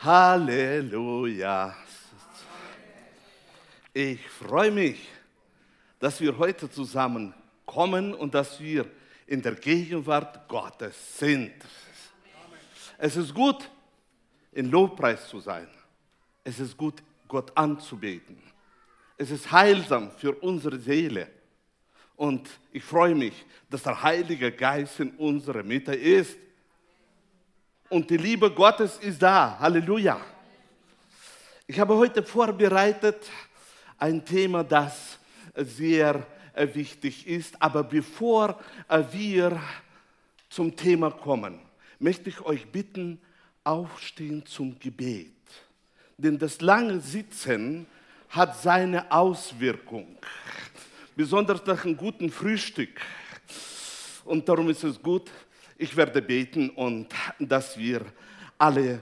Halleluja. Ich freue mich, dass wir heute zusammen kommen und dass wir in der Gegenwart Gottes sind. Es ist gut, in Lobpreis zu sein. Es ist gut, Gott anzubeten. Es ist heilsam für unsere Seele. Und ich freue mich, dass der Heilige Geist in unserer Mitte ist. Und die Liebe Gottes ist da. Halleluja. Ich habe heute vorbereitet ein Thema, das sehr äh, wichtig ist. Aber bevor äh, wir zum Thema kommen, möchte ich euch bitten, aufstehen zum Gebet. Denn das lange Sitzen hat seine Auswirkung, besonders nach einem guten Frühstück. Und darum ist es gut, ich werde beten und dass wir alle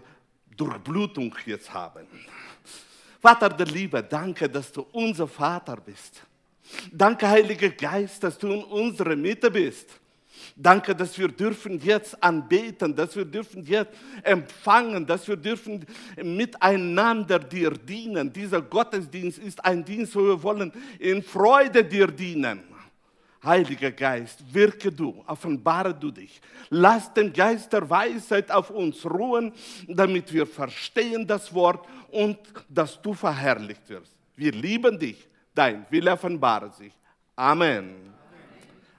Durchblutung jetzt haben. Vater der Liebe, danke, dass du unser Vater bist. Danke, Heiliger Geist, dass du in unserer Mitte bist. Danke, dass wir dürfen jetzt anbeten, dass wir dürfen jetzt empfangen, dass wir dürfen miteinander dir dienen. Dieser Gottesdienst ist ein Dienst, wo wir wollen in Freude dir dienen. Heiliger Geist, wirke du, offenbare du dich. Lass den Geist der Weisheit auf uns ruhen, damit wir verstehen das Wort und dass du verherrlicht wirst. Wir lieben dich, dein Wille offenbare sich. Amen.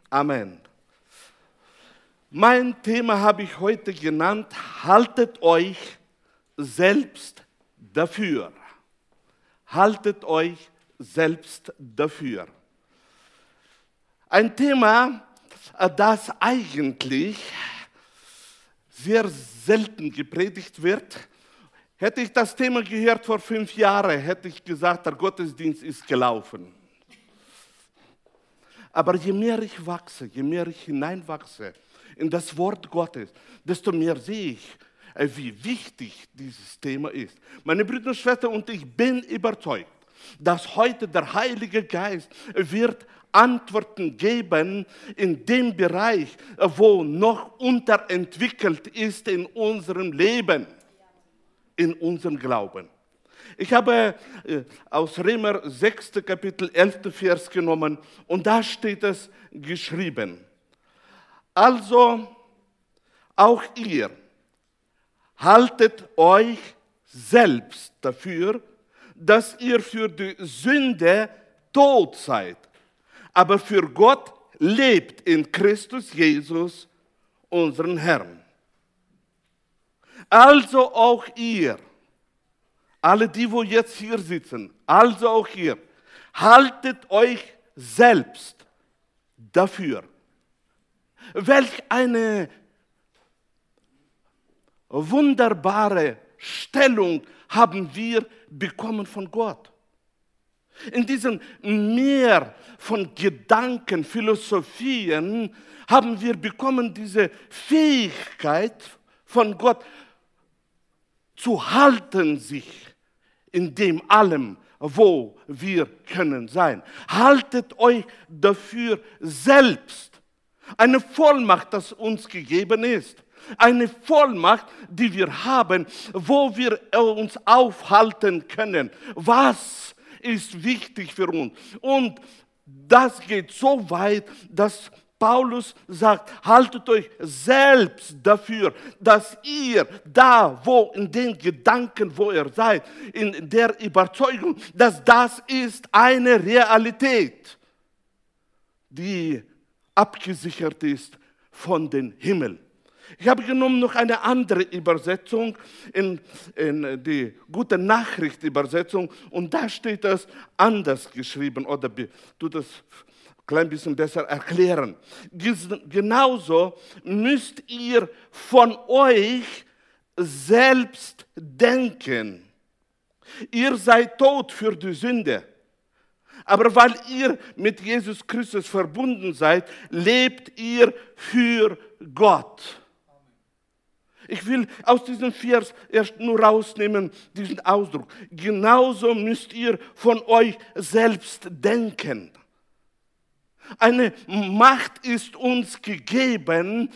Amen. Mein Thema habe ich heute genannt, haltet euch selbst dafür. Haltet euch selbst dafür. Ein Thema, das eigentlich sehr selten gepredigt wird. Hätte ich das Thema gehört vor fünf Jahren, hätte ich gesagt, der Gottesdienst ist gelaufen. Aber je mehr ich wachse, je mehr ich hineinwachse in das Wort Gottes, desto mehr sehe ich, äh, wie wichtig dieses Thema ist. Meine Brüder und Schwestern, und ich bin überzeugt, dass heute der Heilige Geist wird Antworten geben in dem Bereich, wo noch unterentwickelt ist in unserem Leben, in unserem Glauben. Ich habe äh, aus Römer 6. Kapitel 11. Vers genommen und da steht es geschrieben. Also auch ihr haltet euch selbst dafür, dass ihr für die Sünde tot seid, aber für Gott lebt in Christus Jesus, unseren Herrn. Also auch ihr, alle die, wo jetzt hier sitzen, also auch ihr, haltet euch selbst dafür. Welch eine wunderbare Stellung haben wir bekommen von Gott. In diesem Meer von Gedanken, Philosophien haben wir bekommen diese Fähigkeit von Gott zu halten sich in dem allem, wo wir können sein. Haltet euch dafür selbst. Eine Vollmacht, das uns gegeben ist. Eine Vollmacht, die wir haben, wo wir uns aufhalten können. Was ist wichtig für uns? Und das geht so weit, dass Paulus sagt, haltet euch selbst dafür, dass ihr da, wo in den Gedanken, wo ihr seid, in der Überzeugung, dass das ist eine Realität, die abgesichert ist von den Himmel. Ich habe genommen noch eine andere Übersetzung, in, in die gute Nachricht Übersetzung, und da steht das anders geschrieben oder tut das ein klein bisschen besser erklären. Genauso müsst ihr von euch selbst denken. Ihr seid tot für die Sünde. Aber weil ihr mit Jesus Christus verbunden seid, lebt ihr für Gott. Ich will aus diesem Vers erst nur rausnehmen, diesen Ausdruck. Genauso müsst ihr von euch selbst denken. Eine Macht ist uns gegeben,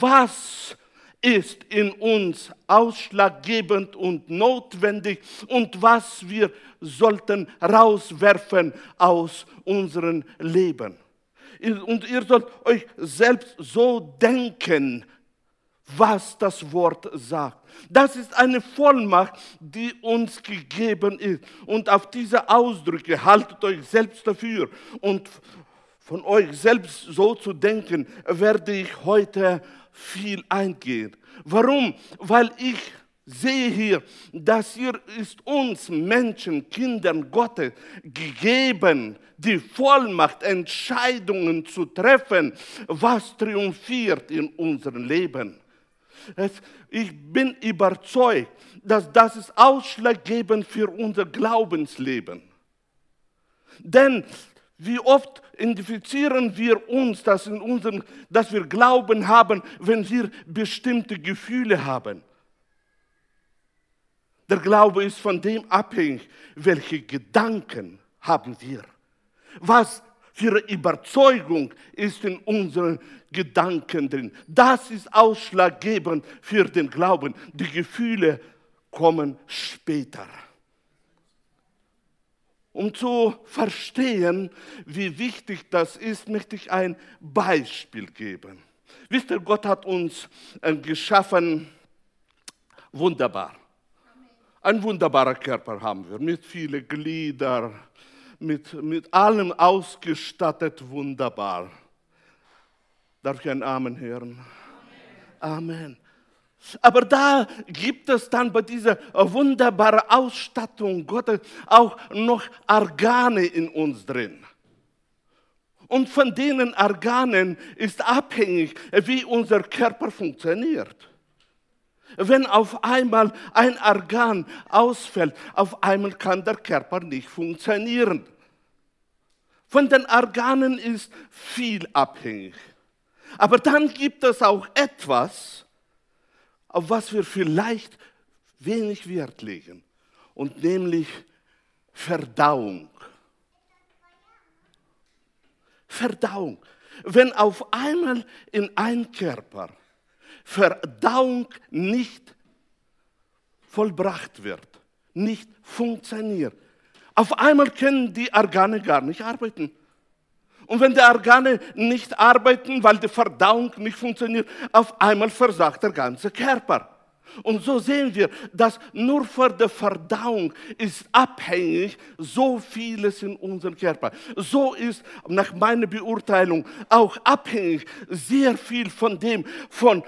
was ist in uns ausschlaggebend und notwendig und was wir sollten rauswerfen aus unserem Leben. Und ihr sollt euch selbst so denken, was das Wort sagt. Das ist eine Vollmacht, die uns gegeben ist. Und auf diese Ausdrücke haltet euch selbst dafür. Und von euch selbst so zu denken, werde ich heute viel eingehen. Warum? Weil ich sehe hier, dass hier ist uns Menschen, Kindern Gottes gegeben, die Vollmacht, Entscheidungen zu treffen, was triumphiert in unserem Leben. Ich bin überzeugt, dass das ist ausschlaggebend für unser Glaubensleben. Denn wie oft identifizieren wir uns, dass, in unserem, dass wir Glauben haben, wenn wir bestimmte Gefühle haben. Der Glaube ist von dem abhängig, welche Gedanken haben wir. Was für Überzeugung ist in unseren Gedanken drin. Das ist ausschlaggebend für den Glauben. Die Gefühle kommen später. Um zu verstehen, wie wichtig das ist, möchte ich ein Beispiel geben. Wisst ihr, Gott hat uns äh, geschaffen, wunderbar. Ein wunderbarer Körper haben wir, mit vielen Gliedern, mit, mit allem ausgestattet, wunderbar. Darf ich ein Amen hören? Amen. Amen. Aber da gibt es dann bei dieser wunderbaren Ausstattung Gottes auch noch Organe in uns drin. Und von denen Organen ist abhängig, wie unser Körper funktioniert. Wenn auf einmal ein Organ ausfällt, auf einmal kann der Körper nicht funktionieren. Von den Organen ist viel abhängig. Aber dann gibt es auch etwas, auf was wir vielleicht wenig Wert legen, und nämlich Verdauung. Verdauung. Wenn auf einmal in ein Körper Verdauung nicht vollbracht wird, nicht funktioniert, auf einmal können die Organe gar nicht arbeiten. Und wenn die Organe nicht arbeiten, weil die Verdauung nicht funktioniert, auf einmal versagt der ganze Körper. Und so sehen wir, dass nur für die Verdauung ist abhängig so vieles in unserem Körper. So ist nach meiner Beurteilung auch abhängig sehr viel von dem, von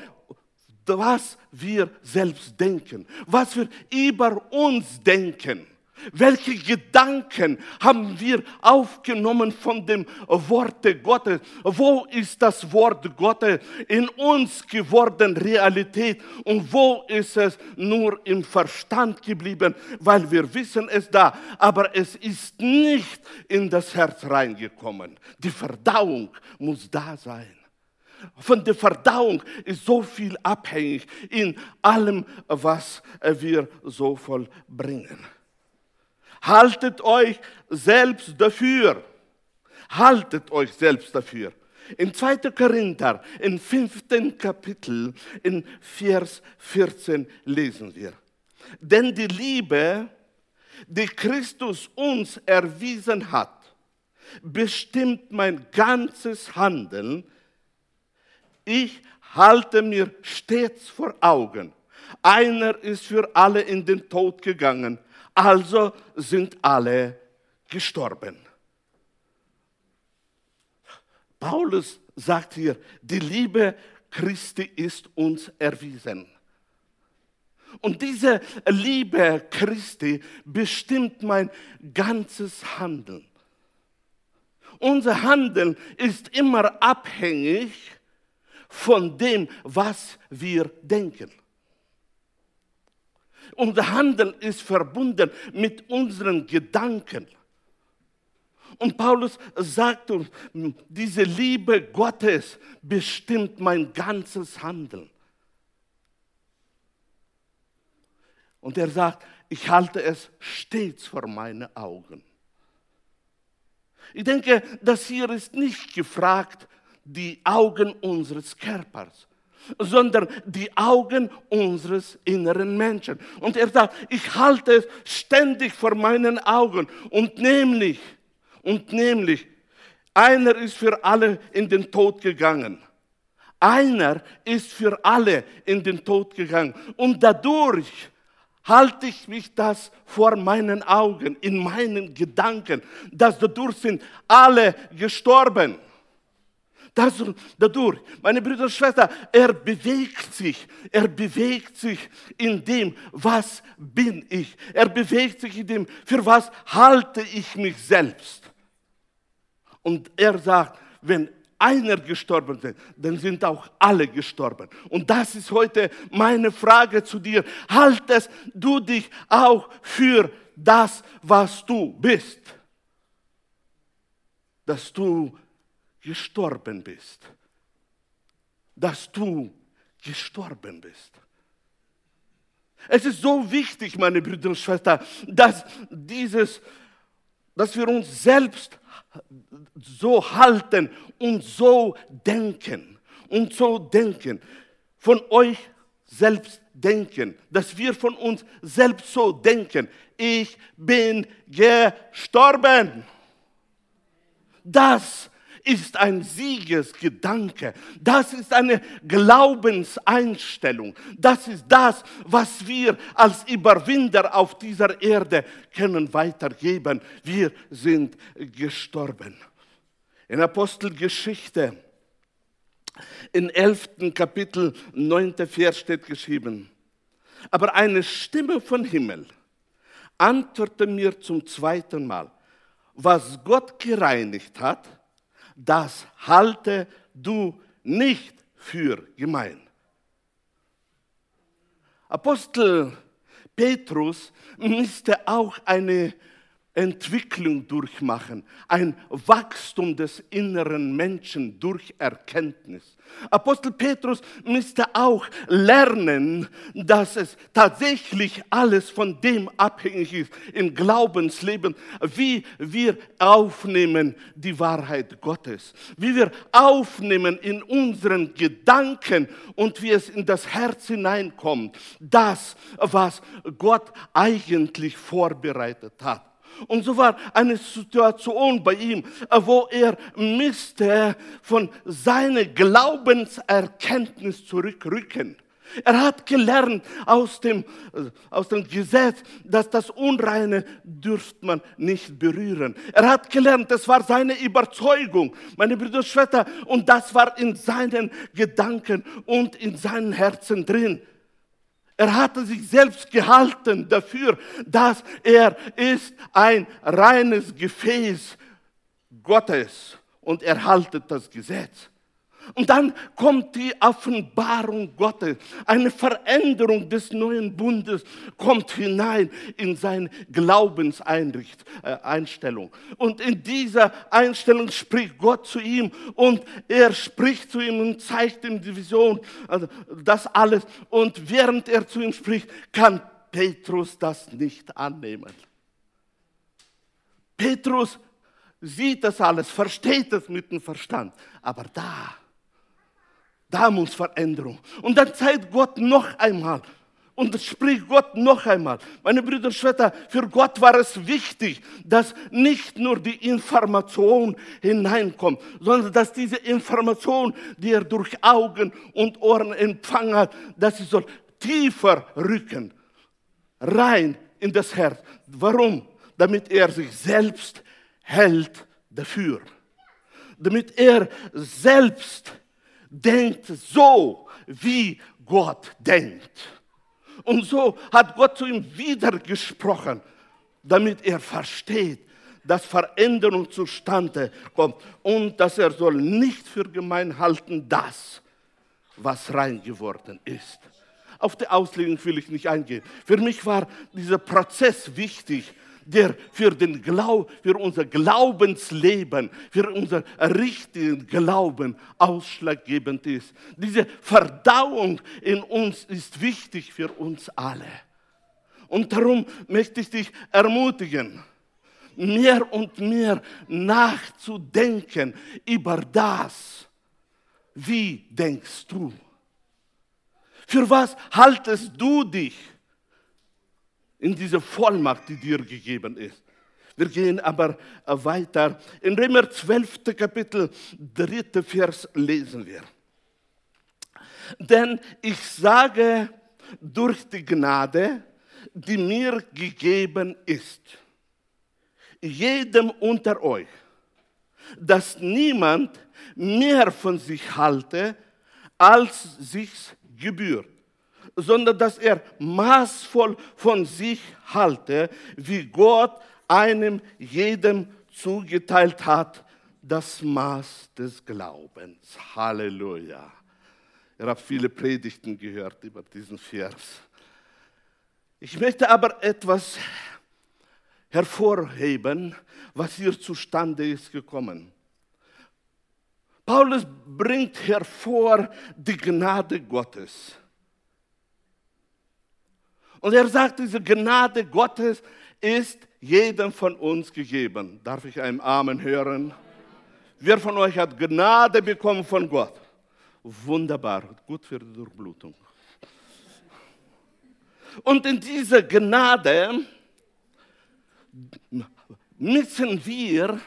was wir selbst denken, was wir über uns denken. Welche Gedanken haben wir aufgenommen von dem Worte Gottes? Wo ist das Wort Gottes in uns geworden Realität und wo ist es nur im Verstand geblieben, weil wir wissen es da, aber es ist nicht in das Herz reingekommen. Die Verdauung muss da sein. Von der Verdauung ist so viel abhängig in allem, was wir so vollbringen. Haltet euch selbst dafür. Haltet euch selbst dafür. In 2. Korinther, im 5. Kapitel, in Vers 14 lesen wir. Denn die Liebe, die Christus uns erwiesen hat, bestimmt mein ganzes Handeln. Ich halte mir stets vor Augen. Einer ist für alle in den Tod gegangen, also sind alle gestorben. Paulus sagt hier, die Liebe Christi ist uns erwiesen. Und diese Liebe Christi bestimmt mein ganzes Handeln. Unser Handeln ist immer abhängig von dem, was wir denken. Unser Handeln ist verbunden mit unseren Gedanken. Und Paulus sagt uns, diese Liebe Gottes bestimmt mein ganzes Handeln. Und er sagt, ich halte es stets vor meine Augen. Ich denke, das hier ist nicht gefragt, die Augen unseres Körpers, sondern die Augen unseres inneren Menschen. Und er sagt, ich halte es ständig vor meinen Augen und nämlich, und nämlich, einer ist für alle in den Tod gegangen. Einer ist für alle in den Tod gegangen. Und dadurch halte ich mich das vor meinen Augen, in meinen Gedanken, dass dadurch sind alle gestorben. Dadurch, meine Brüder und Schwestern, er bewegt sich, er bewegt sich in dem, was bin ich. Er bewegt sich in dem, für was halte ich mich selbst. Und er sagt, wenn einer gestorben ist, dann sind auch alle gestorben. Und das ist heute meine Frage zu dir. Haltest du dich auch für das, was du bist? Dass du gestorben bist. Dass du gestorben bist. Es ist so wichtig, meine Brüder und Schwestern, dass dieses, dass wir uns selbst so halten und so denken und so denken. Von euch selbst denken, dass wir von uns selbst so denken. Ich bin gestorben. Das ist ein Siegesgedanke. Das ist eine Glaubenseinstellung. Das ist das, was wir als Überwinder auf dieser Erde können weitergeben. Wir sind gestorben. In Apostelgeschichte, im 11. Kapitel, 9. Vers steht geschrieben, aber eine Stimme von Himmel antwortete mir zum zweiten Mal, was Gott gereinigt hat, das halte du nicht für gemein. Apostel Petrus müsste auch eine Entwicklung durchmachen, ein Wachstum des inneren Menschen durch Erkenntnis. Apostel Petrus müsste auch lernen, dass es tatsächlich alles von dem abhängig ist im Glaubensleben, wie wir aufnehmen die Wahrheit Gottes, wie wir aufnehmen in unseren Gedanken und wie es in das Herz hineinkommt, das, was Gott eigentlich vorbereitet hat. Und so war eine Situation bei ihm, wo er müsste von seiner Glaubenserkenntnis zurückrücken. Er hat gelernt aus dem, aus dem Gesetz, dass das Unreine dürft man nicht berühren. Er hat gelernt, das war seine Überzeugung, meine Brüder und Schwestern, und das war in seinen Gedanken und in seinem Herzen drin. Er hatte sich selbst gehalten dafür, dass er ist ein reines Gefäß Gottes und er haltet das Gesetz. Und dann kommt die Offenbarung Gottes. Eine Veränderung des neuen Bundes kommt hinein in seine Glaubenseinstellung. Und in dieser Einstellung spricht Gott zu ihm und er spricht zu ihm und zeigt ihm die Vision, also das alles. Und während er zu ihm spricht, kann Petrus das nicht annehmen. Petrus sieht das alles, versteht das mit dem Verstand, aber da da muss Veränderung. Und dann zeigt Gott noch einmal. Und spricht Gott noch einmal. Meine Brüder und Schwestern, für Gott war es wichtig, dass nicht nur die Information hineinkommt, sondern dass diese Information, die er durch Augen und Ohren empfangen hat, dass sie soll tiefer rücken, rein in das Herz. Warum? Damit er sich selbst hält dafür. Damit er selbst denkt so, wie Gott denkt. Und so hat Gott zu ihm wieder gesprochen, damit er versteht, dass Veränderung zustande kommt und dass er soll nicht für gemein halten das, was rein geworden ist. Auf die Auslegung will ich nicht eingehen. Für mich war dieser Prozess wichtig, der für, den Glaub, für unser Glaubensleben, für unser richtigen Glauben ausschlaggebend ist. Diese Verdauung in uns ist wichtig für uns alle. Und darum möchte ich dich ermutigen, mehr und mehr nachzudenken über das, wie denkst du? Für was haltest du dich in diese Vollmacht, die dir gegeben ist? Wir gehen aber weiter. In Römer 12. Kapitel, 3. Vers lesen wir. Denn ich sage durch die Gnade, die mir gegeben ist, jedem unter euch, dass niemand mehr von sich halte, als sich's gebührt, sondern dass er maßvoll von sich halte, wie Gott einem jedem zugeteilt hat, das Maß des Glaubens. Halleluja. Ihr habt viele Predigten gehört über diesen Vers. Ich möchte aber etwas hervorheben, was hier zustande ist gekommen. Paulus bringt hervor die Gnade Gottes. Und er sagt, diese Gnade Gottes ist jedem von uns gegeben. Darf ich einen Amen hören? Wer von euch hat Gnade bekommen von Gott? Wunderbar, gut für die Durchblutung. Und in dieser Gnade müssen wir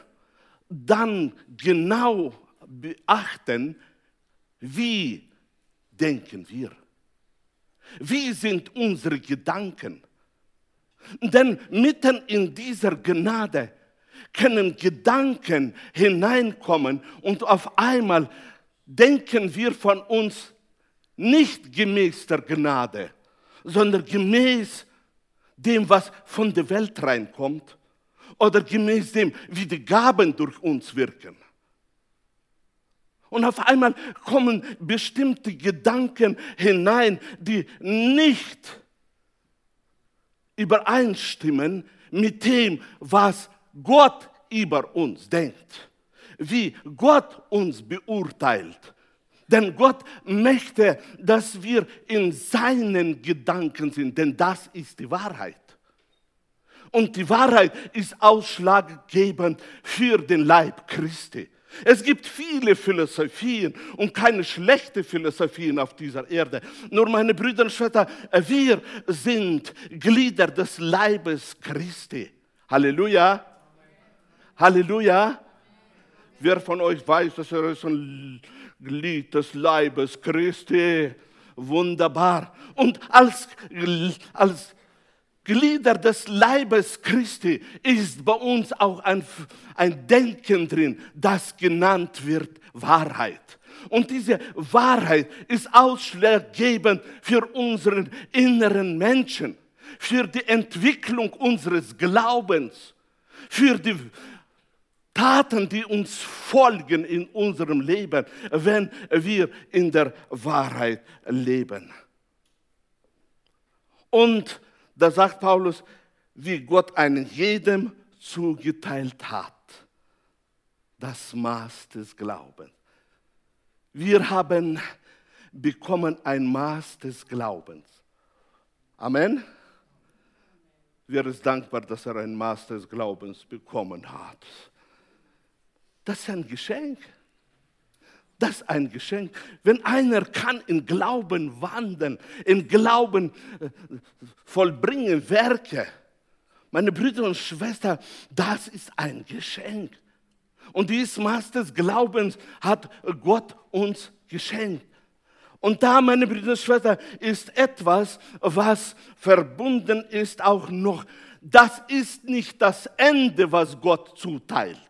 dann genau beachten, wie denken wir. Wie sind unsere Gedanken? Denn mitten in dieser Gnade können Gedanken hineinkommen und auf einmal denken wir von uns nicht gemäß der Gnade, sondern gemäß dem, was von der Welt reinkommt oder gemäß dem, wie die Gaben durch uns wirken. Und auf einmal kommen bestimmte Gedanken hinein, die nicht übereinstimmen mit dem, was Gott über uns denkt, wie Gott uns beurteilt. Denn Gott möchte, dass wir in seinen Gedanken sind, denn das ist die Wahrheit. Und die Wahrheit ist ausschlaggebend für den Leib Christi. Es gibt viele Philosophien und keine schlechten Philosophien auf dieser Erde. Nur meine Brüder und Schwestern, wir sind Glieder des Leibes Christi. Halleluja. Halleluja. Wer von euch weiß, dass er ist ein Glied des Leibes Christi? Wunderbar. Und als, als Glieder des Leibes Christi ist bei uns auch ein, ein Denken drin, das genannt wird Wahrheit. Und diese Wahrheit ist ausschlaggebend für unseren inneren Menschen, für die Entwicklung unseres Glaubens, für die Taten, die uns folgen in unserem Leben, wenn wir in der Wahrheit leben. Und da sagt Paulus, wie Gott einen jedem zugeteilt hat. Das Maß des Glaubens. Wir haben bekommen ein Maß des Glaubens. Amen. Wer ist dankbar, dass er ein Maß des Glaubens bekommen hat? Das ist ein Geschenk. Das ist ein Geschenk. Wenn einer kann in Glauben wandeln, in Glauben äh, vollbringen Werke, meine Brüder und Schwestern, das ist ein Geschenk. Und dieses Maß des Glaubens hat Gott uns geschenkt. Und da, meine Brüder und Schwestern, ist etwas, was verbunden ist auch noch. Das ist nicht das Ende, was Gott zuteilt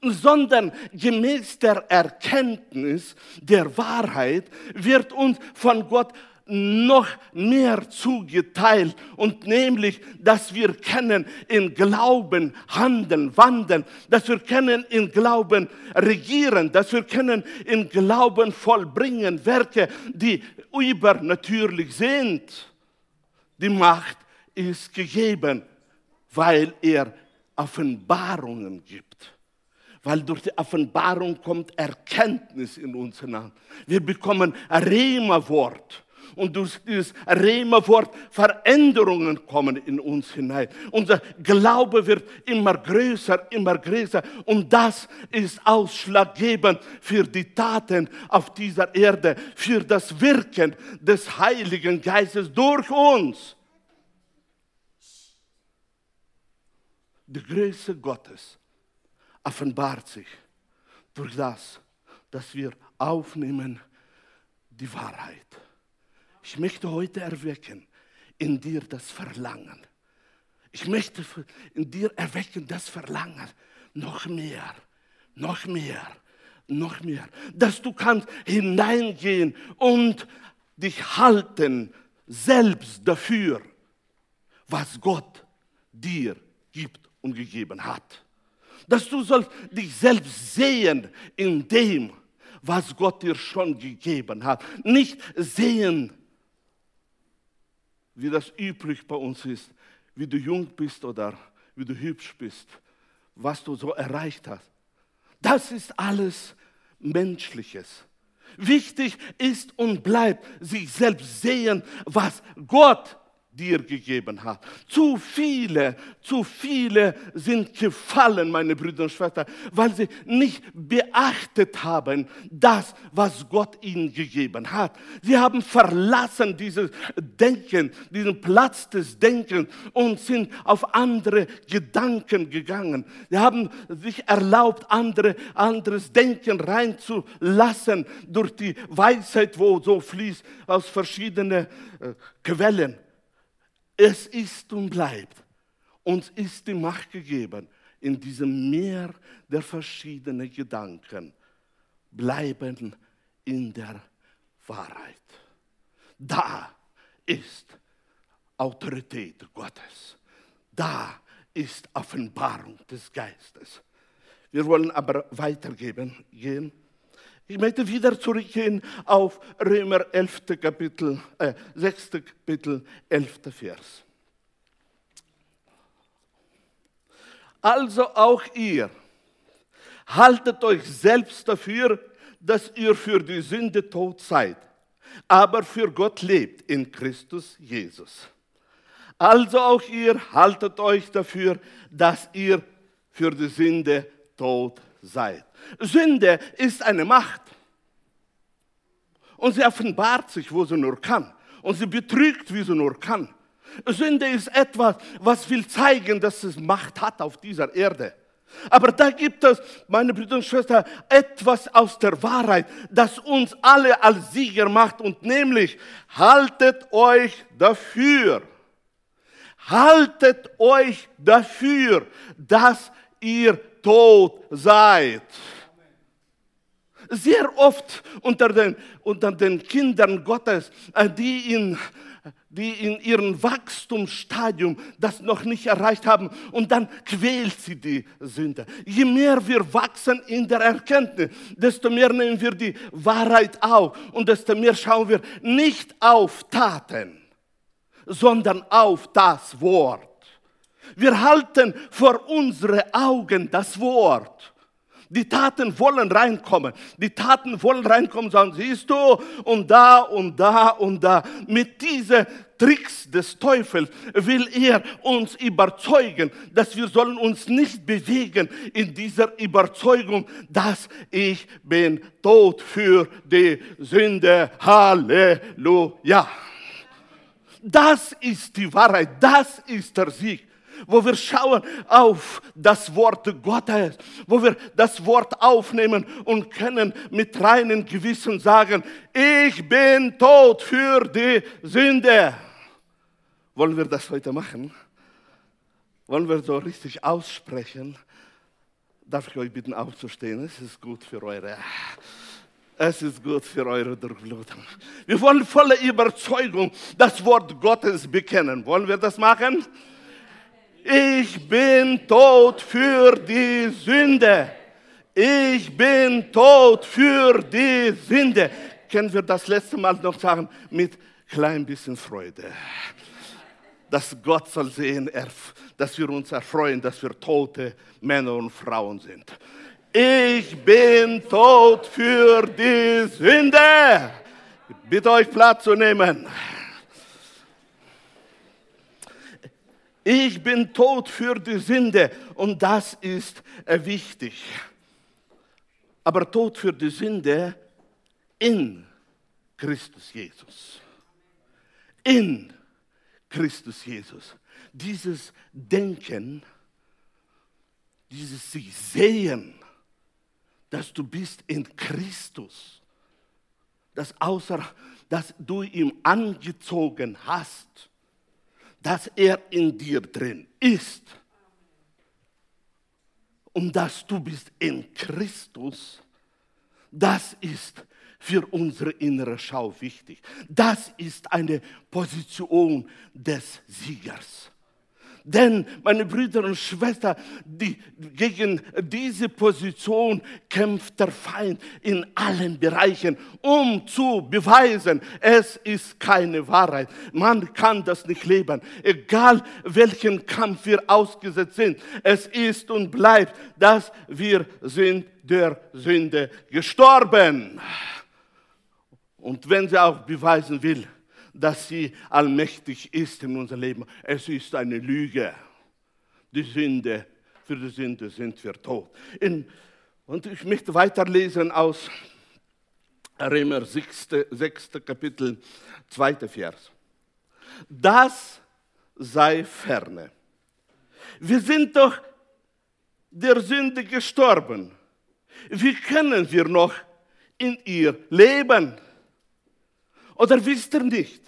sondern gemäß der Erkenntnis der Wahrheit wird uns von Gott noch mehr zugeteilt und nämlich, dass wir können in Glauben handeln, wandeln, dass wir können in Glauben regieren, dass wir können in Glauben vollbringen Werke, die übernatürlich sind. Die Macht ist gegeben, weil er Offenbarungen gibt weil durch die Offenbarung kommt Erkenntnis in uns hinein. Wir bekommen ein Rema-Wort. Und durch dieses Rema-Wort Veränderungen kommen in uns hinein. Unser Glaube wird immer größer, immer größer. Und das ist ausschlaggebend für die Taten auf dieser Erde, für das Wirken des Heiligen Geistes durch uns. Die Größe Gottes offenbart sich durch das, dass wir aufnehmen die Wahrheit. Ich möchte heute erwecken in dir das Verlangen. Ich möchte in dir erwecken das Verlangen noch mehr, noch mehr, noch mehr, dass du kannst hineingehen und dich halten selbst dafür, was Gott dir gibt und gegeben hat. Dass du sollst dich selbst sehen in dem, was Gott dir schon gegeben hat. Nicht sehen, wie das üblich bei uns ist, wie du jung bist oder wie du hübsch bist, was du so erreicht hast. Das ist alles Menschliches. Wichtig ist und bleibt sich selbst sehen, was Gott dir gegeben hat. Zu viele, zu viele sind gefallen, meine Brüder und Schwestern, weil sie nicht beachtet haben, das, was Gott ihnen gegeben hat. Sie haben verlassen dieses Denken, diesen Platz des Denkens und sind auf andere Gedanken gegangen. Sie haben sich erlaubt, andere, anderes Denken reinzulassen durch die Weisheit, wo so fließt aus verschiedenen äh, Quellen. Es ist und bleibt. Uns ist die Macht gegeben, in diesem Meer der verschiedenen Gedanken bleiben in der Wahrheit. Da ist Autorität Gottes. Da ist Offenbarung des Geistes. Wir wollen aber weitergehen. Ich möchte wieder zurückgehen auf Römer 11. Kapitel, äh, 6. Kapitel, 11. Vers. Also auch ihr, haltet euch selbst dafür, dass ihr für die Sünde tot seid, aber für Gott lebt in Christus Jesus. Also auch ihr haltet euch dafür, dass ihr für die Sünde tot seid. Sünde ist eine Macht. Und sie offenbart sich, wo sie nur kann. Und sie betrügt, wie sie nur kann. Sünde ist etwas, was will zeigen, dass es Macht hat auf dieser Erde. Aber da gibt es, meine Brüder und Schwestern, etwas aus der Wahrheit, das uns alle als Sieger macht. Und nämlich, haltet euch dafür. Haltet euch dafür, dass ihr tot seid. Sehr oft unter den, unter den Kindern Gottes, äh, die in, die in ihrem Wachstumsstadium das noch nicht erreicht haben und dann quält sie die Sünde. Je mehr wir wachsen in der Erkenntnis, desto mehr nehmen wir die Wahrheit auf und desto mehr schauen wir nicht auf Taten, sondern auf das Wort. Wir halten vor unsere Augen das Wort. Die Taten wollen reinkommen. Die Taten wollen reinkommen, sagen, siehst du, und da und da und da. Mit diesen Tricks des Teufels will er uns überzeugen, dass wir sollen uns nicht bewegen in dieser Überzeugung, dass ich bin tot für die Sünde. Halleluja. Das ist die Wahrheit, das ist der Sieg wo wir schauen auf das Wort Gottes, wo wir das Wort aufnehmen und können mit reinem Gewissen sagen, ich bin tot für die Sünde. Wollen wir das heute machen? Wollen wir so richtig aussprechen? Darf ich euch bitten aufzustehen? Es ist gut für eure... Es ist gut für eure Durchblutung. Wir wollen voller Überzeugung das Wort Gottes bekennen. Wollen wir das machen? Ich bin tot für die Sünde. Ich bin tot für die Sünde. Können wir das letzte Mal noch sagen mit klein bisschen Freude? Dass Gott soll sehen, dass wir uns erfreuen, dass wir tote Männer und Frauen sind. Ich bin tot für die Sünde. Bitte euch Platz zu nehmen. Ich bin tot für die Sünde und das ist äh, wichtig. Aber tot für die Sünde in Christus Jesus. In Christus Jesus. Dieses Denken, dieses sich sehen, dass du bist in Christus, dass außer dass du ihm angezogen hast, dass er in dir drin ist und dass du bist in Christus, das ist für unsere innere Schau wichtig. Das ist eine Position des Siegers. Denn, meine Brüder und Schwestern, die, gegen diese Position kämpft der Feind in allen Bereichen, um zu beweisen, es ist keine Wahrheit. Man kann das nicht leben. Egal welchen Kampf wir ausgesetzt sind, es ist und bleibt, dass wir sind der Sünde gestorben. Und wenn sie auch beweisen will, dass sie allmächtig ist in unserem Leben. Es ist eine Lüge. Die Sünde, für die Sünde sind wir tot. In, und ich möchte weiterlesen aus Römer 6, 6. Kapitel, 2. Vers. Das sei ferne. Wir sind doch der Sünde gestorben. Wie können wir noch in ihr leben? Oder wisst ihr nicht,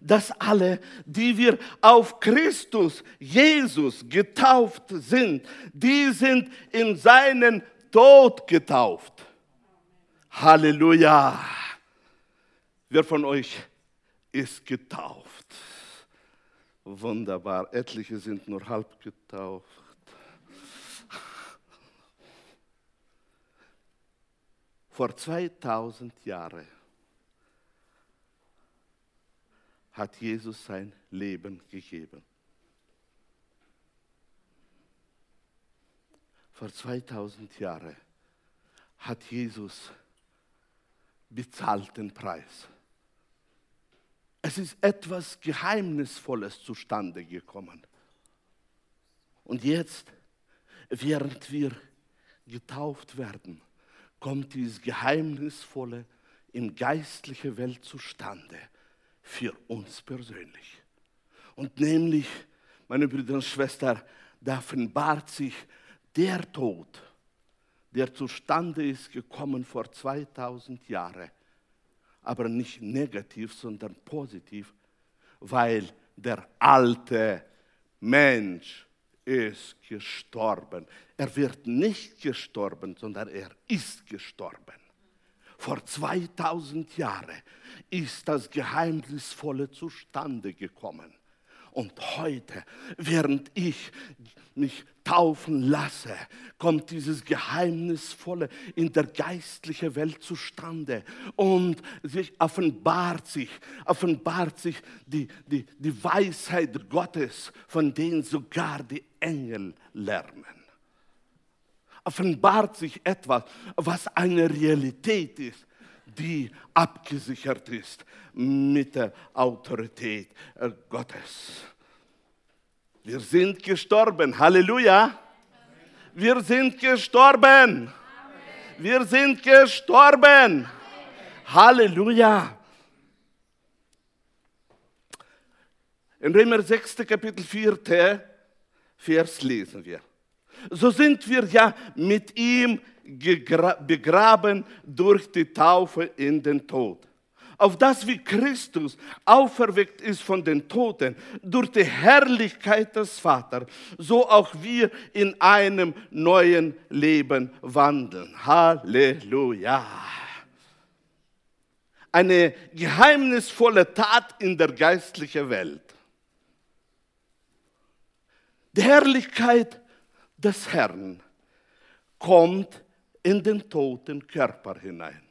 dass alle, die wir auf Christus, Jesus getauft sind, die sind in seinen Tod getauft. Halleluja. Wer von euch ist getauft? Wunderbar. Etliche sind nur halb getauft. Vor 2000 Jahren hat Jesus sein Leben gegeben. Vor 2000 Jahren hat Jesus bezahlten Preis. Es ist etwas Geheimnisvolles zustande gekommen. Und jetzt, während wir getauft werden, kommt dieses Geheimnisvolle in geistliche Welt zustande für uns persönlich. Und nämlich, meine Brüder und Schwestern, da offenbart sich der Tod, der zustande ist gekommen vor 2000 Jahren, aber nicht negativ, sondern positiv, weil der alte Mensch ist gestorben. Er wird nicht gestorben, sondern er ist gestorben. Vor 2000 Jahren ist das Geheimnisvolle zustande gekommen. Und heute, während ich mich taufen lasse, kommt dieses Geheimnisvolle in der geistlichen Welt zustande und sich offenbart sich, offenbart sich die, die, die Weisheit Gottes, von denen sogar die Engel lernen offenbart sich etwas, was eine Realität ist, die abgesichert ist mit der Autorität äh, Gottes. Wir sind gestorben. Halleluja. Wir sind gestorben. Wir sind gestorben. Halleluja. In Römer 6. Kapitel 4. Vers lesen wir so sind wir ja mit ihm begraben durch die Taufe in den Tod. Auf das wie Christus auferweckt ist von den Toten durch die Herrlichkeit des Vaters, so auch wir in einem neuen Leben wandeln. Halleluja. Eine geheimnisvolle Tat in der geistlichen Welt. Die Herrlichkeit des Herrn kommt in den toten Körper hinein.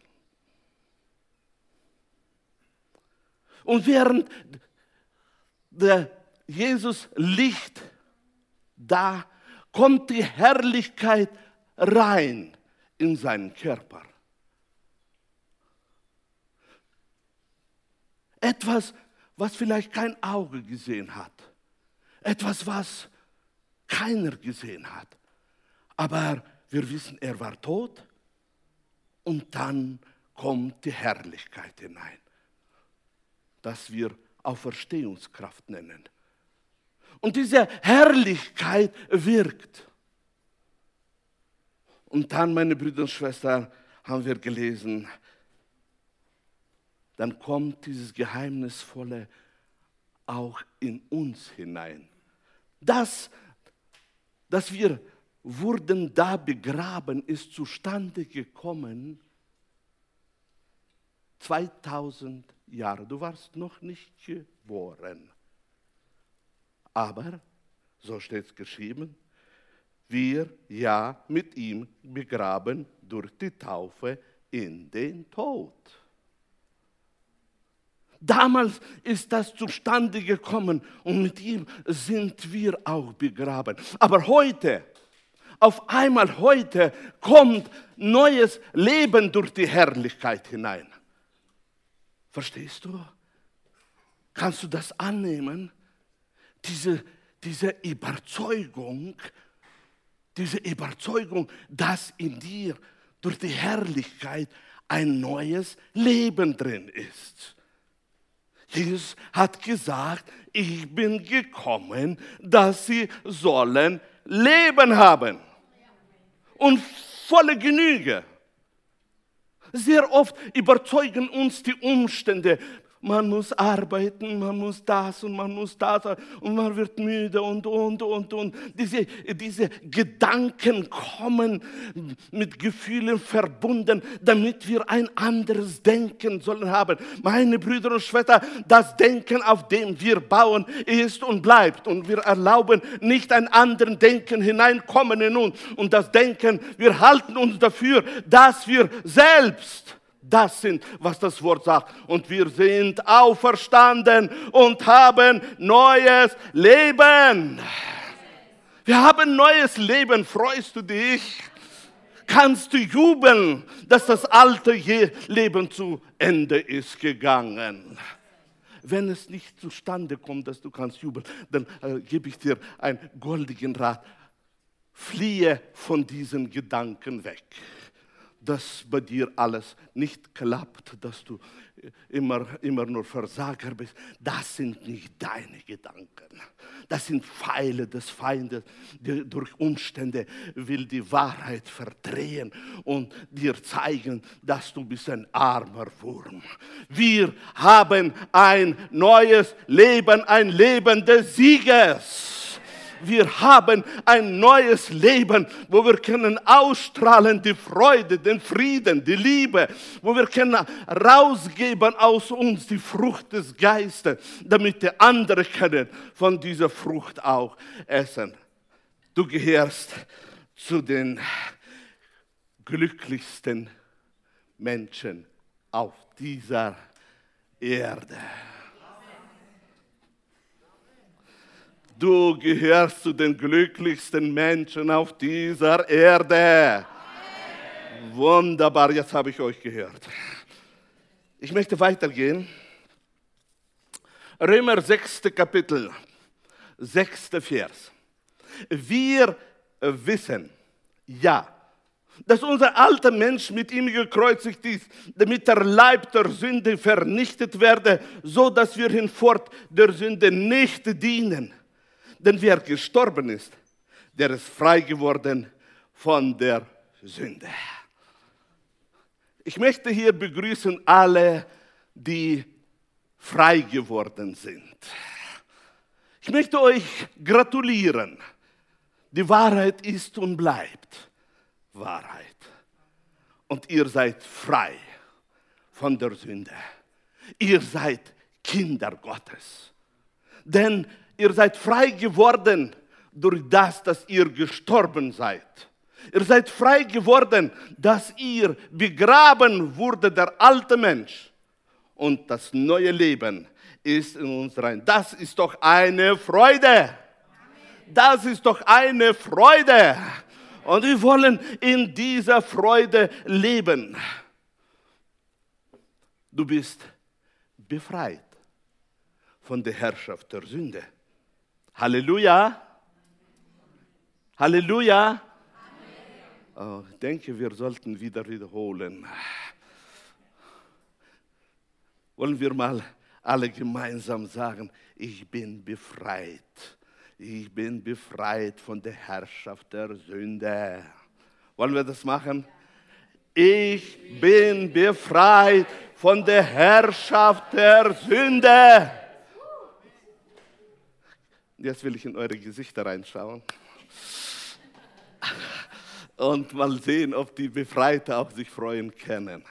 Und während der Jesus liegt, da kommt die Herrlichkeit rein in seinen Körper. Etwas, was vielleicht kein Auge gesehen hat. Etwas, was keiner gesehen hat. Aber wir wissen, er war tot und dann kommt die Herrlichkeit hinein, das wir Auferstehungskraft nennen. Und diese Herrlichkeit wirkt. Und dann, meine Brüder und Schwestern, haben wir gelesen, dann kommt dieses Geheimnisvolle auch in uns hinein. Das, dass wir wurden da begraben, ist zustande gekommen 2000 Jahre. Du warst noch nicht geboren. Aber, so steht es geschrieben, wir ja mit ihm begraben durch die Taufe in den Tod. Damals ist das zustande gekommen und mit ihm sind wir auch begraben. Aber heute, auf einmal heute kommt neues Leben durch die Herrlichkeit hinein. Verstehst du? Kannst du das annehmen? Diese, diese Überzeugung, diese Überzeugung, dass in dir durch die Herrlichkeit ein neues Leben drin ist. Jesus hat gesagt, ich bin gekommen, dass sie sollen Leben haben. Und volle Genüge. Sehr oft überzeugen uns die Umstände, man muss arbeiten, man muss das und man muss das und man wird müde und, und, und, und. Diese, diese Gedanken kommen mit Gefühlen verbunden, damit wir ein anderes Denken sollen haben. Meine Brüder und Schwestern, das Denken, auf dem wir bauen, ist und bleibt. Und wir erlauben nicht ein anderes Denken hineinkommen in uns. Und das Denken, wir halten uns dafür, dass wir selbst das sind, was das Wort sagt. Und wir sind auferstanden und haben neues Leben. Wir haben neues Leben. Freust du dich? Kannst du jubeln, dass das alte Leben zu Ende ist gegangen? Wenn es nicht zustande kommt, dass du kannst jubeln, dann äh, gebe ich dir einen goldigen Rat. Fliehe von diesen Gedanken weg dass bei dir alles nicht klappt, dass du immer, immer nur Versager bist. Das sind nicht deine Gedanken. Das sind Pfeile des Feindes, die durch Umstände will die Wahrheit verdrehen und dir zeigen, dass du bist ein armer Wurm. Wir haben ein neues Leben, ein Leben des Sieges wir haben ein neues Leben, wo wir können ausstrahlen die Freude, den Frieden, die Liebe, wo wir können rausgeben aus uns die Frucht des Geistes, damit die anderen können von dieser Frucht auch essen. Du gehörst zu den glücklichsten Menschen auf dieser Erde. Du gehörst zu den glücklichsten Menschen auf dieser Erde. Amen. Wunderbar, jetzt habe ich euch gehört. Ich möchte weitergehen. Römer 6. Kapitel, 6. Vers. Wir wissen, ja, dass unser alter Mensch mit ihm gekreuzigt ist, damit der Leib der Sünde vernichtet werde, so dass wir hinfort der Sünde nicht dienen. Denn wer gestorben ist, der ist frei geworden von der Sünde. Ich möchte hier begrüßen alle, die frei geworden sind. Ich möchte euch gratulieren. Die Wahrheit ist und bleibt Wahrheit. Und ihr seid frei von der Sünde. Ihr seid Kinder Gottes. Denn Ihr seid frei geworden durch das, dass ihr gestorben seid. Ihr seid frei geworden, dass ihr begraben wurde, der alte Mensch. Und das neue Leben ist in uns rein. Das ist doch eine Freude. Das ist doch eine Freude. Und wir wollen in dieser Freude leben. Du bist befreit von der Herrschaft der Sünde. Halleluja. Halleluja. Oh, ich denke, wir sollten wieder wiederholen. Wollen wir mal alle gemeinsam sagen, ich bin befreit. Ich bin befreit von der Herrschaft der Sünde. Wollen wir das machen? Ich bin befreit von der Herrschaft der Sünde. Jetzt will ich in eure Gesichter reinschauen und mal sehen, ob die Befreite auch sich freuen können.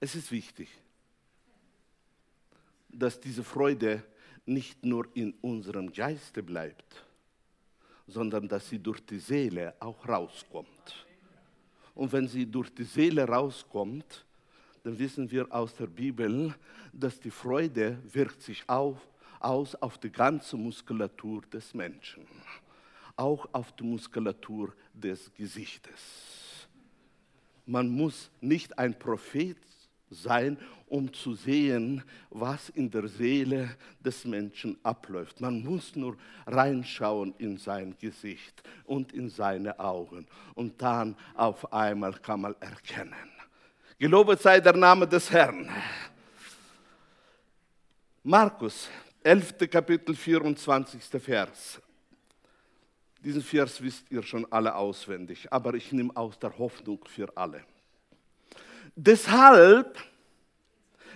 Es ist wichtig, dass diese Freude nicht nur in unserem Geiste bleibt, sondern dass sie durch die Seele auch rauskommt. Und wenn sie durch die Seele rauskommt, dann wissen wir aus der Bibel, dass die Freude wirkt sich auf, aus auf die ganze Muskulatur des Menschen, auch auf die Muskulatur des Gesichtes. Man muss nicht ein Prophet sein, um zu sehen, was in der Seele des Menschen abläuft. Man muss nur reinschauen in sein Gesicht und in seine Augen und dann auf einmal kann man erkennen. Gelobet sei der Name des Herrn. Markus, 11. Kapitel, 24. Vers. Diesen Vers wisst ihr schon alle auswendig, aber ich nehme aus der Hoffnung für alle. Deshalb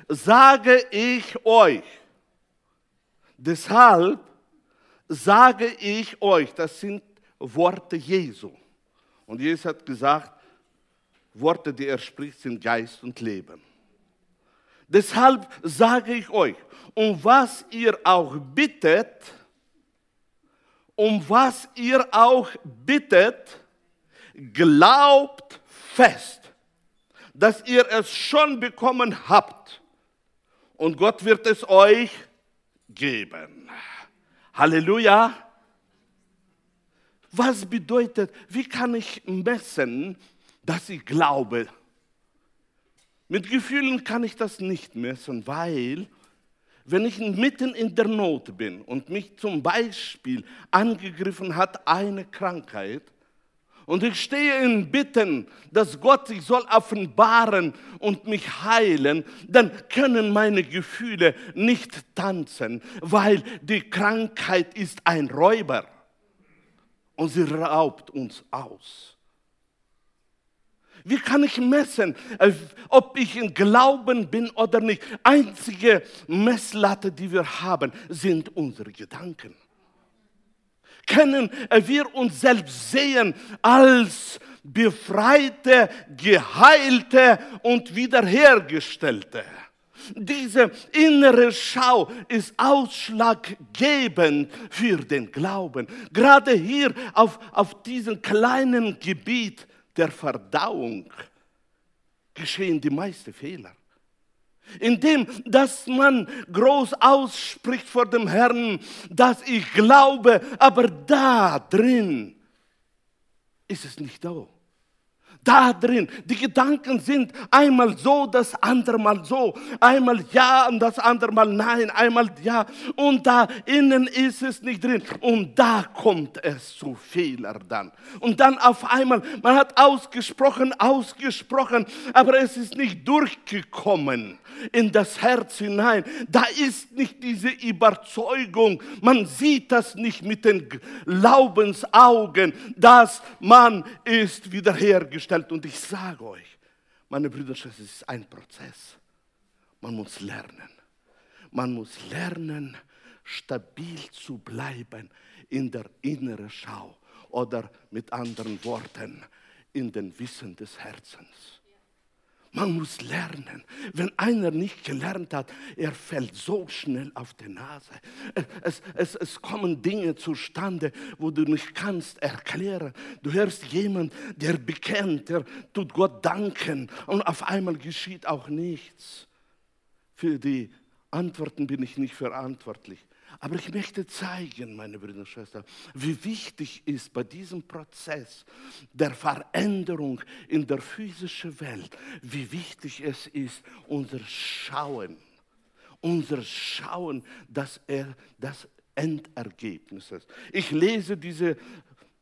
sage ich euch, deshalb sage ich euch, das sind Worte Jesu. Und Jesus hat gesagt, Worte, die er spricht, sind Geist und Leben. Deshalb sage ich euch, um was ihr auch bittet, um was ihr auch bittet, glaubt fest dass ihr es schon bekommen habt. Und Gott wird es euch geben. Halleluja. Was bedeutet, wie kann ich messen, dass ich glaube? Mit Gefühlen kann ich das nicht messen, weil wenn ich mitten in der Not bin und mich zum Beispiel angegriffen hat eine Krankheit, und ich stehe in Bitten, dass Gott sich soll offenbaren und mich heilen, dann können meine Gefühle nicht tanzen, weil die Krankheit ist ein Räuber und sie raubt uns aus. Wie kann ich messen, äh, ob ich in Glauben bin oder nicht? Einzige Messlatte, die wir haben, sind unsere Gedanken können wir uns selbst sehen als befreite, geheilte und wiederhergestellte. Diese innere Schau ist ausschlaggebend für den Glauben. Gerade hier auf, auf diesem kleinen Gebiet der Verdauung geschehen die meisten Fehler indem dass man groß ausspricht vor dem Herrn, dass ich glaube, aber da drin ist es nicht da. Da drin, die Gedanken sind einmal so, das andere Mal so, einmal ja und das andere Mal nein, einmal ja und da innen ist es nicht drin und da kommt es zu Fehler dann. Und dann auf einmal, man hat ausgesprochen, ausgesprochen, aber es ist nicht durchgekommen in das Herz hinein. Da ist nicht diese Überzeugung. Man sieht das nicht mit den Glaubensaugen, dass man ist wiederhergestellt. Und ich sage euch, meine Brüder es ist ein Prozess. Man muss lernen. Man muss lernen, stabil zu bleiben in der inneren Schau oder mit anderen Worten in den Wissen des Herzens. Man muss lernen. Wenn einer nicht gelernt hat, er fällt so schnell auf die Nase. Es, es, es kommen Dinge zustande, wo du nicht kannst erklären. Du hörst jemand, der bekennt, der tut Gott danken und auf einmal geschieht auch nichts. Für die Antworten bin ich nicht verantwortlich. Aber ich möchte zeigen, meine Brüder und Schwestern, wie wichtig ist bei diesem Prozess der Veränderung in der physischen Welt, wie wichtig es ist, unser Schauen, unser Schauen, dass er das Endergebnis ist. Ich lese diese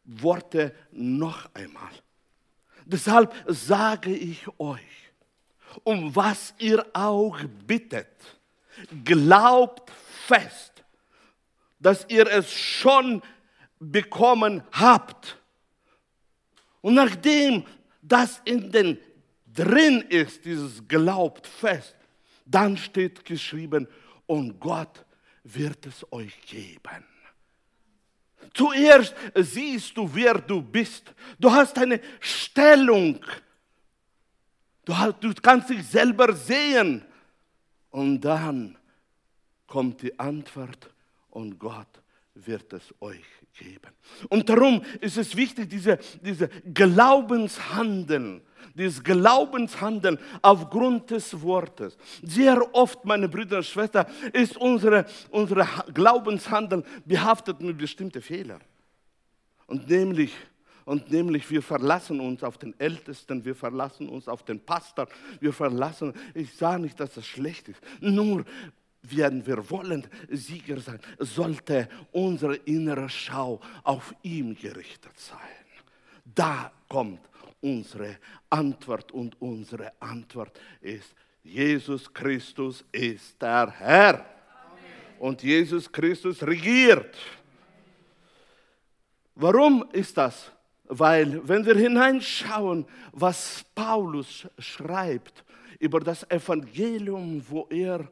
Worte noch einmal. Deshalb sage ich euch, um was ihr auch bittet, glaubt fest, dass ihr es schon bekommen habt. Und nachdem das in den drin ist, dieses glaubt fest, dann steht geschrieben, und Gott wird es euch geben. Zuerst siehst du, wer du bist. Du hast eine Stellung. Du, du kannst dich selber sehen. Und dann kommt die Antwort und Gott wird es euch geben. Und darum ist es wichtig, diese, diese Glaubenshandeln, dieses Glaubenshandeln aufgrund des Wortes. Sehr oft, meine Brüder und Schwestern, ist unsere, unsere Glaubenshandeln behaftet mit bestimmten Fehlern. Und nämlich, und nämlich, wir verlassen uns auf den Ältesten, wir verlassen uns auf den Pastor, wir verlassen, ich sage nicht, dass das schlecht ist, nur werden wir wollen Sieger sein, sollte unsere innere Schau auf ihn gerichtet sein. Da kommt unsere Antwort und unsere Antwort ist, Jesus Christus ist der Herr. Amen. Und Jesus Christus regiert. Warum ist das? Weil, wenn wir hineinschauen, was Paulus schreibt über das Evangelium, wo er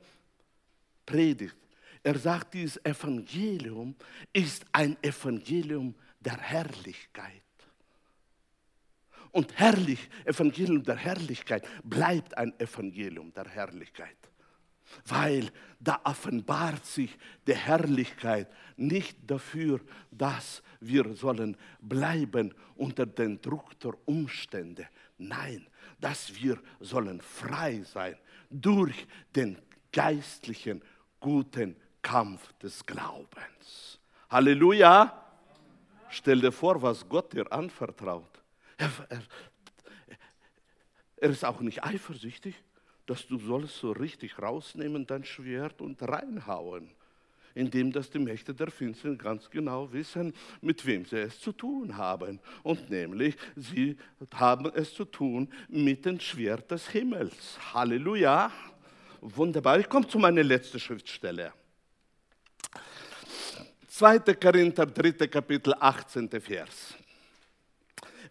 predigt, er sagt, dieses Evangelium ist ein Evangelium der Herrlichkeit. Und herrlich, Evangelium der Herrlichkeit bleibt ein Evangelium der Herrlichkeit. Weil da offenbart sich die Herrlichkeit nicht dafür, dass wir sollen bleiben unter den Druck der Umstände. Nein, dass wir sollen frei sein durch den geistlichen, guten Kampf des Glaubens. Halleluja! Stell dir vor, was Gott dir anvertraut. Er, er, er ist auch nicht eifersüchtig, dass du sollst so richtig rausnehmen dein Schwert und reinhauen, indem dass die Mächte der Finsternis ganz genau wissen, mit wem sie es zu tun haben. Und nämlich, sie haben es zu tun mit dem Schwert des Himmels. Halleluja. Wunderbar. Ich komme zu meiner letzten Schriftstelle. 2. Korinther, 3. Kapitel, 18. Vers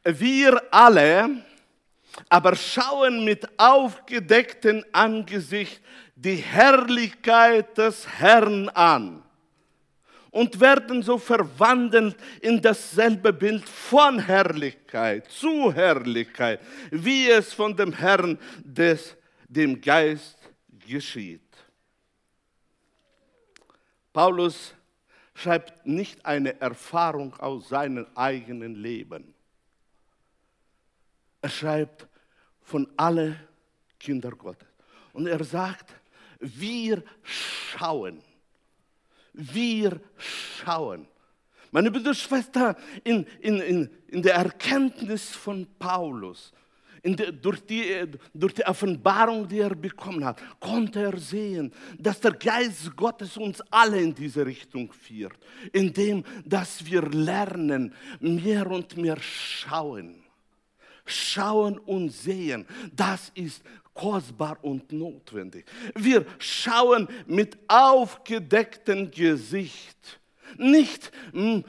wir alle aber schauen mit aufgedecktem Angesicht die Herrlichkeit des Herrn an und werden so verwandelt in dasselbe Bild von Herrlichkeit zu Herrlichkeit, wie es von dem Herrn des, dem Geist geschieht. Paulus schreibt nicht eine Erfahrung aus seinem eigenen Leben. Er schreibt von allen Kindern Gottes. Und er sagt, wir schauen. Wir schauen. Meine Brüder und Schwestern, in, in, in, in der Erkenntnis von Paulus, der, durch, die, durch die Offenbarung, die er bekommen hat, konnte er sehen, dass der Geist Gottes uns alle in diese Richtung führt, indem dass wir lernen, mehr und mehr schauen schauen und sehen. Das ist kostbar und notwendig. Wir schauen mit aufgedecktem Gesicht. Nicht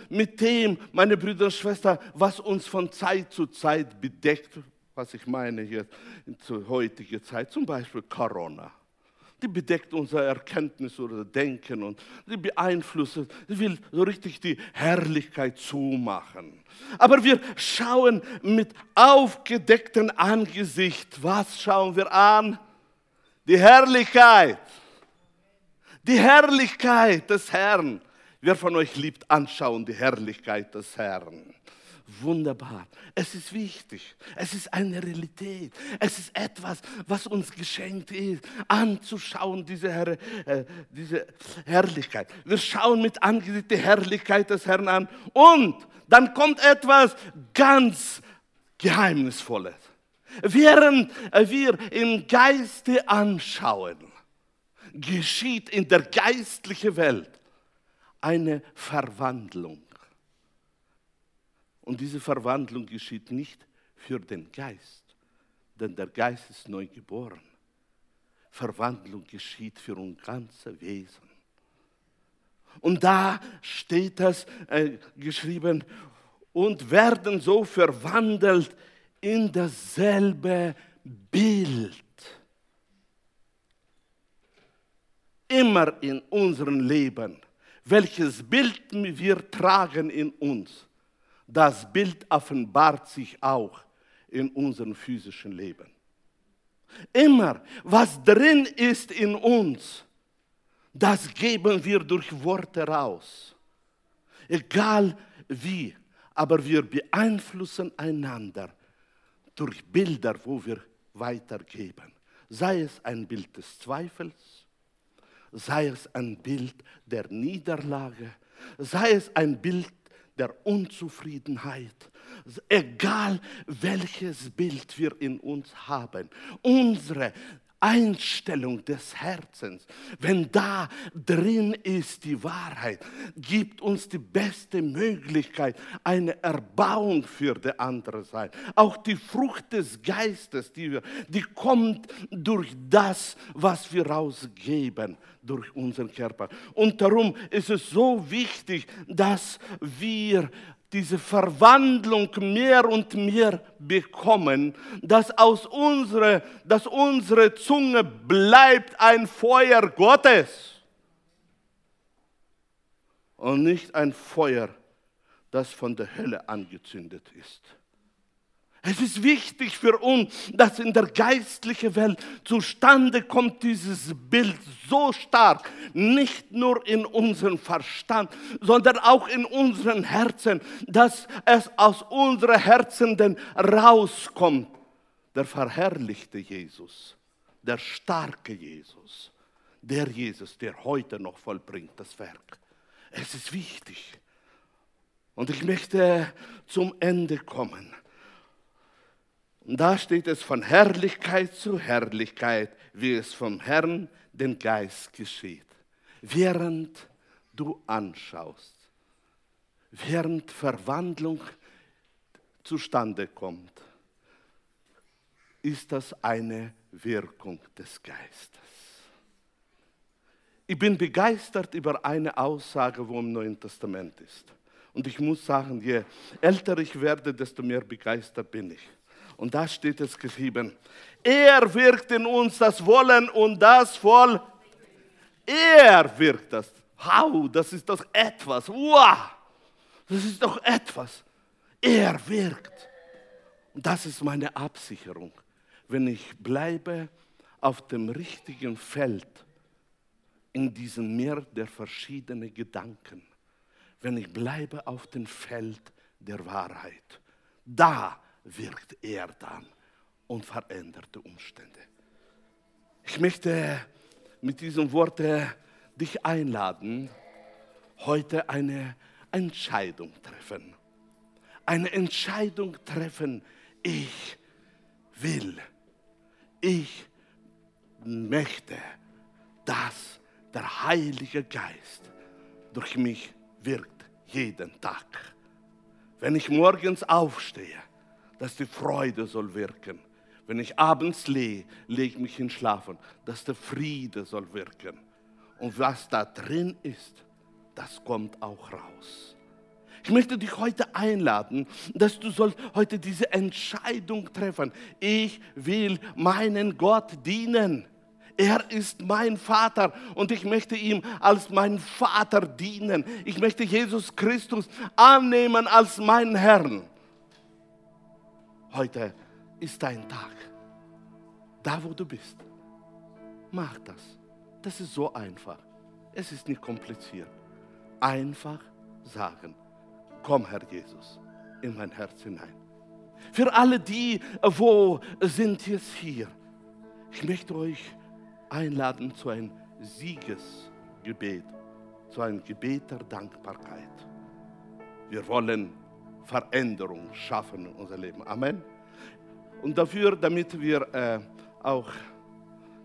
mit dem, meine Brüder und Schwestern, was uns von Zeit zu Zeit bedeckt, was ich meine jetzt zur heutigen Zeit, zum Beispiel Corona die bedeckt unser Erkenntnis oder Denken und die beeinflusst, sie will so richtig die Herrlichkeit zumachen. Aber wir schauen mit aufgedecktem Angesicht. Was schauen wir an? Die Herrlichkeit. Die Herrlichkeit des Herrn. Wer von euch liebt anschauen die Herrlichkeit des Herrn? Wunderbar. Es ist wichtig. Es ist eine Realität. Es ist etwas, was uns geschenkt ist, anzuschauen, diese, Herr, äh, diese Herrlichkeit. Wir schauen mit Angesicht die Herrlichkeit des Herrn an und dann kommt etwas ganz Geheimnisvolles. Während wir im Geiste anschauen, geschieht in der geistlichen Welt eine Verwandlung. Und diese Verwandlung geschieht nicht für den Geist, denn der Geist ist neu geboren. Verwandlung geschieht für unser ganzes Wesen. Und da steht das äh, geschrieben, und werden so verwandelt in dasselbe Bild. Immer in unserem Leben, welches Bild wir tragen in uns, das Bild offenbart sich auch in unserem physischen Leben. Immer, was drin ist in uns, das geben wir durch Worte raus. Egal wie, aber wir beeinflussen einander durch Bilder, wo wir weitergeben. Sei es ein Bild des Zweifels, sei es ein Bild der Niederlage, sei es ein Bild der Unzufriedenheit, egal welches Bild wir in uns haben, unsere Einstellung des Herzens, wenn da drin ist die Wahrheit, gibt uns die beste Möglichkeit, eine Erbauung für die andere Seite. Auch die Frucht des Geistes, die, wir, die kommt durch das, was wir rausgeben, durch unseren Körper. Und darum ist es so wichtig, dass wir diese Verwandlung mehr und mehr bekommen, dass aus unsere, dass unsere Zunge bleibt ein Feuer Gottes und nicht ein Feuer, das von der Hölle angezündet ist. Es ist wichtig für uns, dass in der geistlichen Welt zustande kommt dieses Bild so stark, nicht nur in unserem Verstand, sondern auch in unseren Herzen, dass es aus unseren Herzen denn rauskommt. Der verherrlichte Jesus, der starke Jesus, der Jesus, der heute noch vollbringt das Werk. Es ist wichtig. Und ich möchte zum Ende kommen. Da steht es von Herrlichkeit zu Herrlichkeit, wie es vom Herrn den Geist geschieht. Während du anschaust, während Verwandlung zustande kommt, ist das eine Wirkung des Geistes. Ich bin begeistert über eine Aussage, wo im Neuen Testament ist. Und ich muss sagen, je älter ich werde, desto mehr begeistert bin ich. Und da steht es geschrieben, er wirkt in uns das Wollen und das voll. Er wirkt das. Wow, das ist doch etwas. Wow, das ist doch etwas. Er wirkt. Und das ist meine Absicherung. Wenn ich bleibe auf dem richtigen Feld, in diesem Meer der verschiedenen Gedanken, wenn ich bleibe auf dem Feld der Wahrheit, da wirkt er dann und verändert Umstände. Ich möchte mit diesem Wort dich einladen, heute eine Entscheidung treffen. Eine Entscheidung treffen, ich will, ich möchte, dass der Heilige Geist durch mich wirkt jeden Tag. Wenn ich morgens aufstehe, dass die Freude soll wirken. Wenn ich abends lege, lege ich mich hin schlafen, dass der Friede soll wirken. Und was da drin ist, das kommt auch raus. Ich möchte dich heute einladen, dass du sollst heute diese Entscheidung treffen. Ich will meinen Gott dienen. Er ist mein Vater und ich möchte ihm als mein Vater dienen. Ich möchte Jesus Christus annehmen als meinen Herrn. Heute ist dein Tag. Da, wo du bist. Mach das. Das ist so einfach. Es ist nicht kompliziert. Einfach sagen, komm Herr Jesus, in mein Herz hinein. Für alle die, wo sind jetzt hier, ich möchte euch einladen zu einem Siegesgebet, zu einem Gebet der Dankbarkeit. Wir wollen Veränderung schaffen in unser Leben. Amen. Und dafür, damit wir äh, auch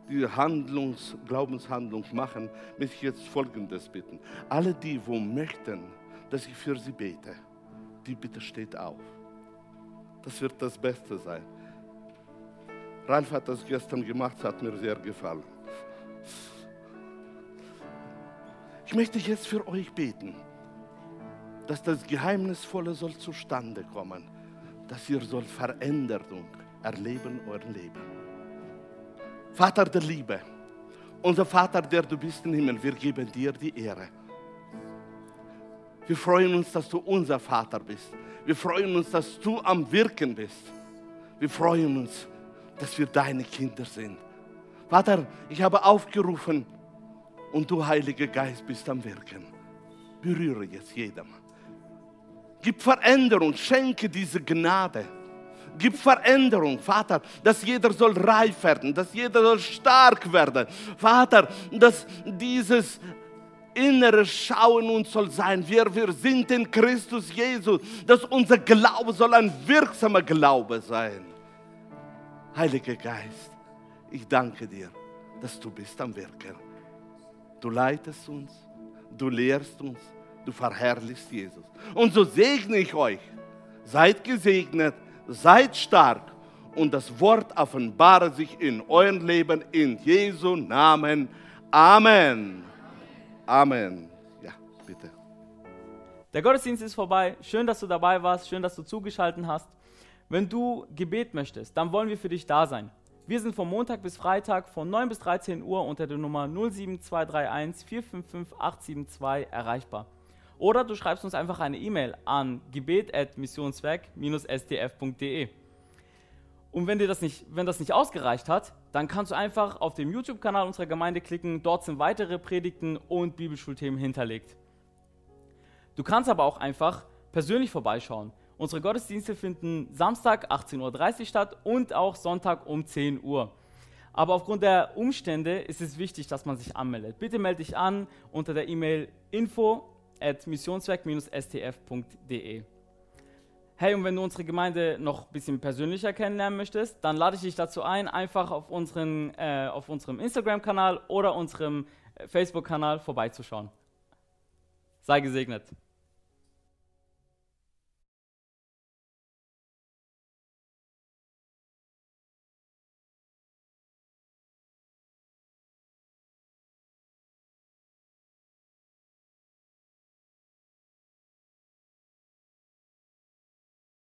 die Handlungs, Glaubenshandlung machen, möchte ich jetzt Folgendes bitten. Alle die, wo möchten, dass ich für sie bete, die bitte steht auf. Das wird das Beste sein. Ralf hat das gestern gemacht, hat mir sehr gefallen. Ich möchte jetzt für euch beten, dass das Geheimnisvolle soll zustande kommen, dass ihr soll Veränderung erleben euer Leben. Vater der Liebe, unser Vater, der du bist im Himmel, wir geben dir die Ehre. Wir freuen uns, dass du unser Vater bist. Wir freuen uns, dass du am Wirken bist. Wir freuen uns, dass wir deine Kinder sind. Vater, ich habe aufgerufen und du, Heiliger Geist, bist am Wirken. Berühre jetzt jedem. Gib Veränderung, schenke diese Gnade. Gib Veränderung, Vater, dass jeder soll reif werden, dass jeder soll stark werden. Vater, dass dieses innere Schauen uns soll sein. Wir, wir sind in Christus Jesus, dass unser Glaube soll ein wirksamer Glaube sein. Heiliger Geist, ich danke dir, dass du bist am Wirken. Du leitest uns, du lehrst uns, du verherrlichst Jesus. Und so segne ich euch. Seid gesegnet seid stark und das Wort offenbare sich in eurem Leben in Jesu Namen. Amen. Amen. Ja, bitte. Der Gottesdienst ist vorbei. Schön, dass du dabei warst. Schön, dass du zugeschaltet hast. Wenn du Gebet möchtest, dann wollen wir für dich da sein. Wir sind von Montag bis Freitag von 9 bis 13 Uhr unter der Nummer 07231 455 872 erreichbar. Oder du schreibst uns einfach eine E-Mail an gebet.missionswerk-stf.de. Und wenn dir das nicht, wenn das nicht ausgereicht hat, dann kannst du einfach auf dem YouTube-Kanal unserer Gemeinde klicken. Dort sind weitere Predigten und Bibelschulthemen hinterlegt. Du kannst aber auch einfach persönlich vorbeischauen. Unsere Gottesdienste finden Samstag 18.30 Uhr statt und auch Sonntag um 10 Uhr. Aber aufgrund der Umstände ist es wichtig, dass man sich anmeldet. Bitte melde dich an unter der E-Mail info at missionswerk-stf.de. Hey, und wenn du unsere Gemeinde noch ein bisschen persönlicher kennenlernen möchtest, dann lade ich dich dazu ein, einfach auf, unseren, äh, auf unserem Instagram-Kanal oder unserem äh, Facebook-Kanal vorbeizuschauen. Sei gesegnet.